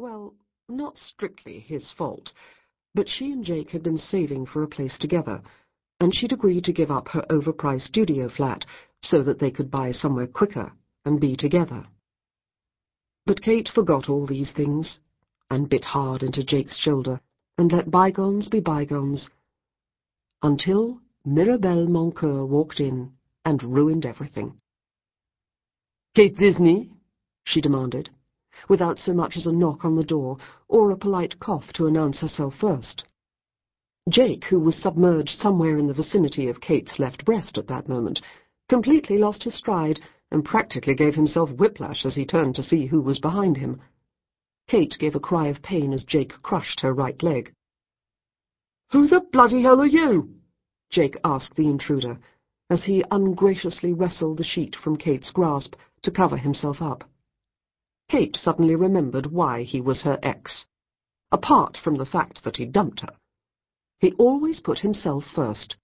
Well, not strictly his fault, but she and Jake had been saving for a place together, and she'd agreed to give up her overpriced studio flat so that they could buy somewhere quicker and be together. But Kate forgot all these things and bit hard into Jake's shoulder and let bygones be bygones until Mirabelle Moncur walked in and ruined everything. Kate Disney? she demanded, without so much as a knock on the door or a polite cough to announce herself first. Jake, who was submerged somewhere in the vicinity of Kate's left breast at that moment, completely lost his stride and practically gave himself whiplash as he turned to see who was behind him. Kate gave a cry of pain as Jake crushed her right leg. Who the bloody hell are you? Jake asked the intruder, as he ungraciously wrestled the sheet from Kate's grasp to cover himself up. Kate suddenly remembered why he was her ex, apart from the fact that he dumped her. He always put himself first.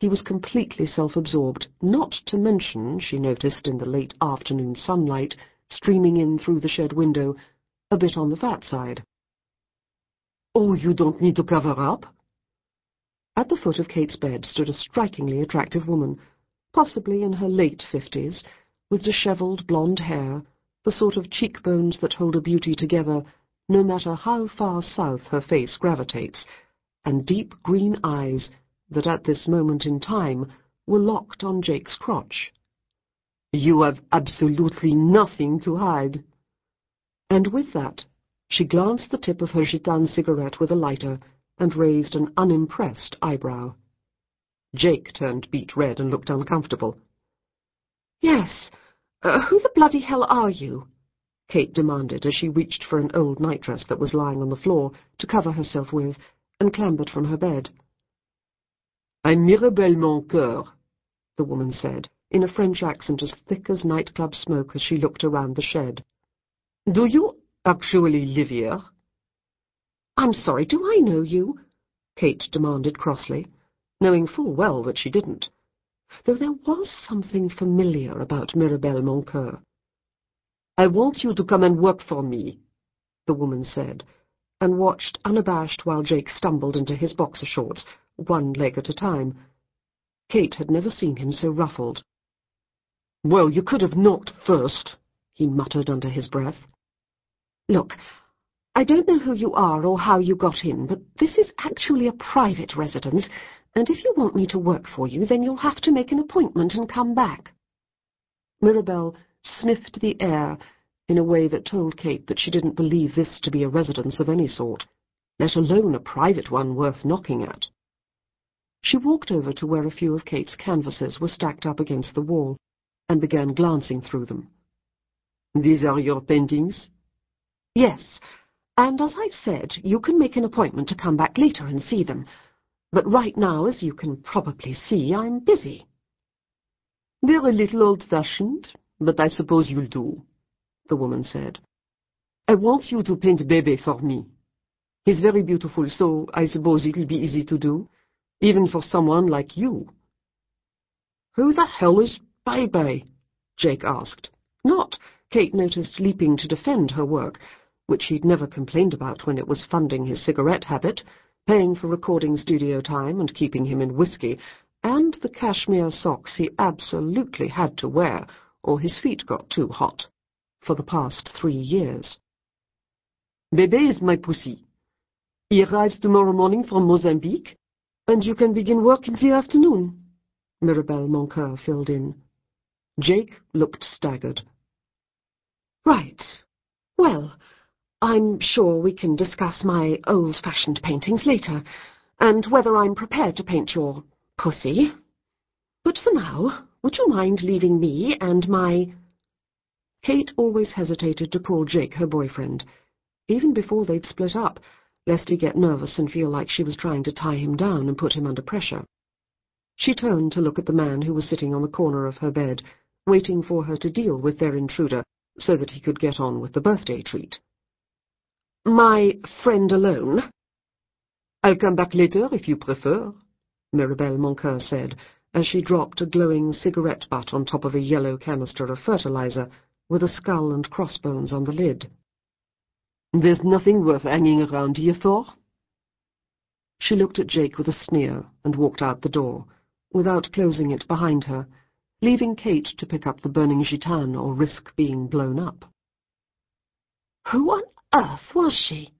He was completely self-absorbed, not to mention, she noticed in the late afternoon sunlight streaming in through the shed window, a bit on the fat side. Oh, you don't need to cover up? At the foot of Kate's bed stood a strikingly attractive woman, possibly in her late fifties, with dishevelled blonde hair, the sort of cheekbones that hold a beauty together no matter how far south her face gravitates, and deep green eyes that at this moment in time were locked on Jake's crotch. You have absolutely nothing to hide. And with that, she glanced the tip of her gitane cigarette with a lighter and raised an unimpressed eyebrow. Jake turned beet red and looked uncomfortable. Yes, uh, who the bloody hell are you? Kate demanded as she reached for an old nightdress that was lying on the floor to cover herself with and clambered from her bed. I'm Mirabelle Moncur, the woman said, in a French accent as thick as nightclub smoke as she looked around the shed. Do you actually live here? I'm sorry, do I know you? Kate demanded crossly, knowing full well that she didn't, though there was something familiar about Mirabelle Moncur. I want you to come and work for me, the woman said, and watched unabashed while Jake stumbled into his boxer shorts, one leg at a time. Kate had never seen him so ruffled. Well, you could have knocked first, he muttered under his breath. Look, I don't know who you are or how you got in, but this is actually a private residence, and if you want me to work for you, then you'll have to make an appointment and come back. Mirabelle sniffed the air in a way that told Kate that she didn't believe this to be a residence of any sort, let alone a private one worth knocking at. She walked over to where a few of Kate's canvases were stacked up against the wall, and began glancing through them. These are your paintings? Yes, and as I've said, you can make an appointment to come back later and see them. But right now, as you can probably see, I'm busy. They're a little old-fashioned, but I suppose you'll do, the woman said. I want you to paint Bebe for me. He's very beautiful, so I suppose it'll be easy to do, even for someone like you. Who the hell is Bebe? Jake asked. Not, Kate noticed, leaping to defend her work, which he'd never complained about when it was funding his cigarette habit, paying for recording studio time and keeping him in whiskey, and the cashmere socks he absolutely had to wear, or his feet got too hot, for the past three years. Bebe is my pussy. He arrives tomorrow morning from Mozambique, and you can begin work in the afternoon. Mirabelle Moncur filled in. Jake looked staggered. Right. Well, I'm sure we can discuss my old-fashioned paintings later, and whether I'm prepared to paint your pussy. But for now, would you mind leaving me and my... Kate always hesitated to call Jake her boyfriend, even before they'd split up, lest he get nervous and feel like she was trying to tie him down and put him under pressure. She turned to look at the man who was sitting on the corner of her bed, waiting for her to deal with their intruder so that he could get on with the birthday treat. My friend alone? I'll come back later if you prefer, Mirabelle Moncur said, as she dropped a glowing cigarette butt on top of a yellow canister of fertilizer with a skull and crossbones on the lid. There's nothing worth hanging around here for. She looked at Jake with a sneer and walked out the door, without closing it behind her, leaving Kate to pick up the burning gitane or risk being blown up. Who on earth was she?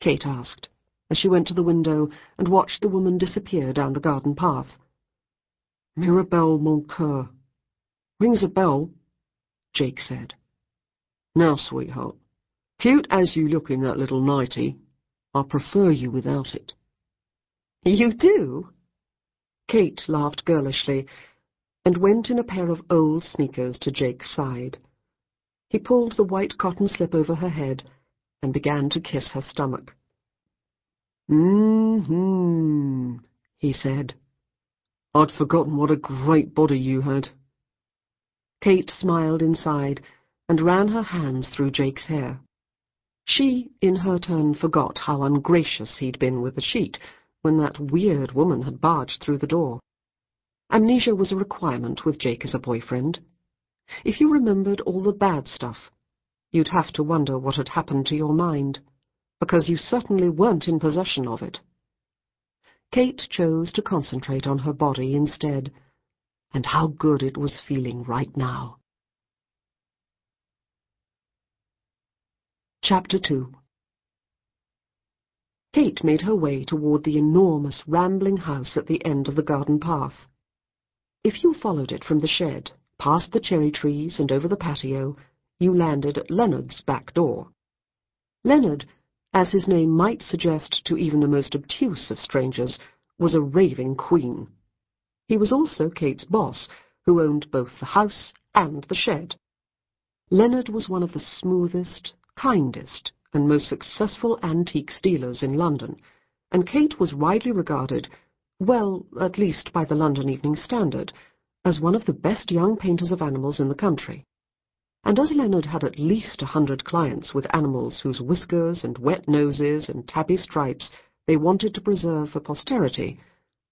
Kate asked, as she went to the window and watched the woman disappear down the garden path. Mirabelle Moncur. Rings a bell, Jake said. Now, sweetheart, cute as you look in that little nightie, I prefer you without it. You do? Kate laughed girlishly and went in a pair of old sneakers to Jake's side. He pulled the white cotton slip over her head and began to kiss her stomach. Mm-hmm, he said. I'd forgotten what a great body you had. Kate smiled inside and ran her hands through Jake's hair. She, in her turn, forgot how ungracious he'd been with the sheet when that weird woman had barged through the door. Amnesia was a requirement with Jake as a boyfriend. If you remembered all the bad stuff, you'd have to wonder what had happened to your mind, because you certainly weren't in possession of it. Kate chose to concentrate on her body instead, and how good it was feeling right now. Chapter 2 Kate made her way toward the enormous rambling house at the end of the garden path. If you followed it from the shed, past the cherry trees and over the patio, you landed at Leonard's back door. Leonard, as his name might suggest to even the most obtuse of strangers, was a raving queen. He was also Kate's boss, who owned both the house and the shed. Leonard was one of the smoothest, kindest, and most successful antiques dealers in London, and Kate was widely regarded, well, at least by the London Evening Standard, as one of the best young painters of animals in the country. And as Leonard had at least a hundred clients with animals whose whiskers and wet noses and tabby stripes they wanted to preserve for posterity,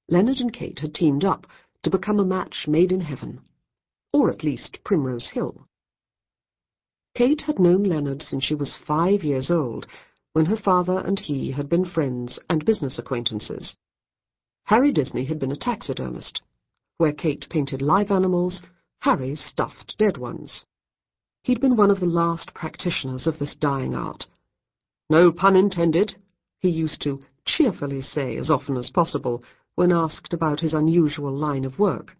Leonard and Kate had teamed up to become a match made in heaven, or at least Primrose Hill. Kate had known Leonard since she was five years old, when her father and he had been friends and business acquaintances. Harry Disney had been a taxidermist. Where Kate painted live animals, Harry stuffed dead ones. He'd been one of the last practitioners of this dying art. No pun intended, he used to cheerfully say as often as possible when asked about his unusual line of work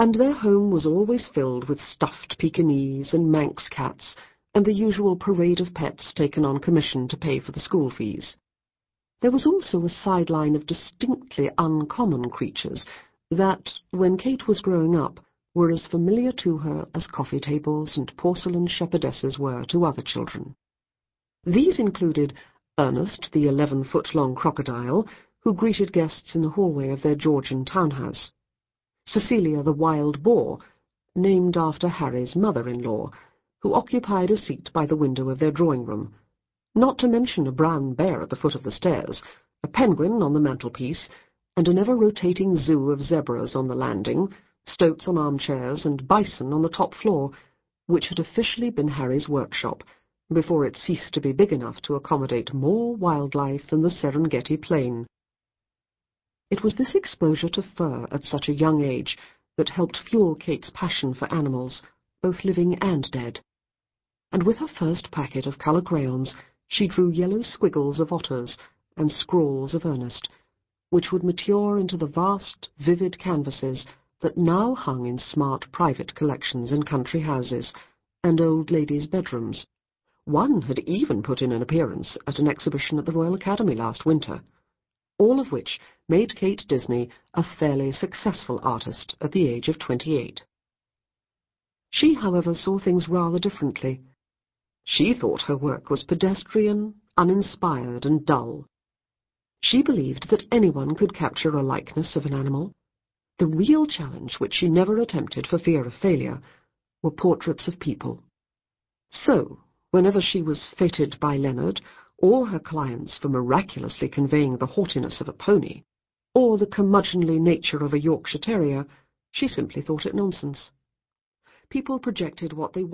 and their home was always filled with stuffed Pekingese and Manx cats and the usual parade of pets taken on commission to pay for the school fees. There was also a sideline of distinctly uncommon creatures that, when Kate was growing up, were as familiar to her as coffee tables and porcelain shepherdesses were to other children. These included Ernest, the eleven-foot-long crocodile, who greeted guests in the hallway of their Georgian townhouse, Cecilia the wild boar, named after Harry's mother-in-law, who occupied a seat by the window of their drawing-room, not to mention a brown bear at the foot of the stairs, a penguin on the mantelpiece, and an ever-rotating zoo of zebras on the landing, stoats on armchairs, and bison on the top floor, which had officially been Harry's workshop, before it ceased to be big enough to accommodate more wildlife than the Serengeti Plain. It was this exposure to fur at such a young age that helped fuel Kate's passion for animals, both living and dead. And with her first packet of colour crayons, she drew yellow squiggles of otters and scrawls of Ernest, which would mature into the vast, vivid canvases that now hung in smart private collections in country houses and old ladies' bedrooms. One had even put in an appearance at an exhibition at the Royal Academy last winter all of which made Kate Disney a fairly successful artist at the age of 28. She, however, saw things rather differently. She thought her work was pedestrian, uninspired, and dull. She believed that anyone could capture a likeness of an animal. The real challenge, which she never attempted for fear of failure, were portraits of people. So, whenever she was feted by Leonard, or her clients for miraculously conveying the haughtiness of a pony, or the curmudgeonly nature of a Yorkshire Terrier, she simply thought it nonsense. People projected what they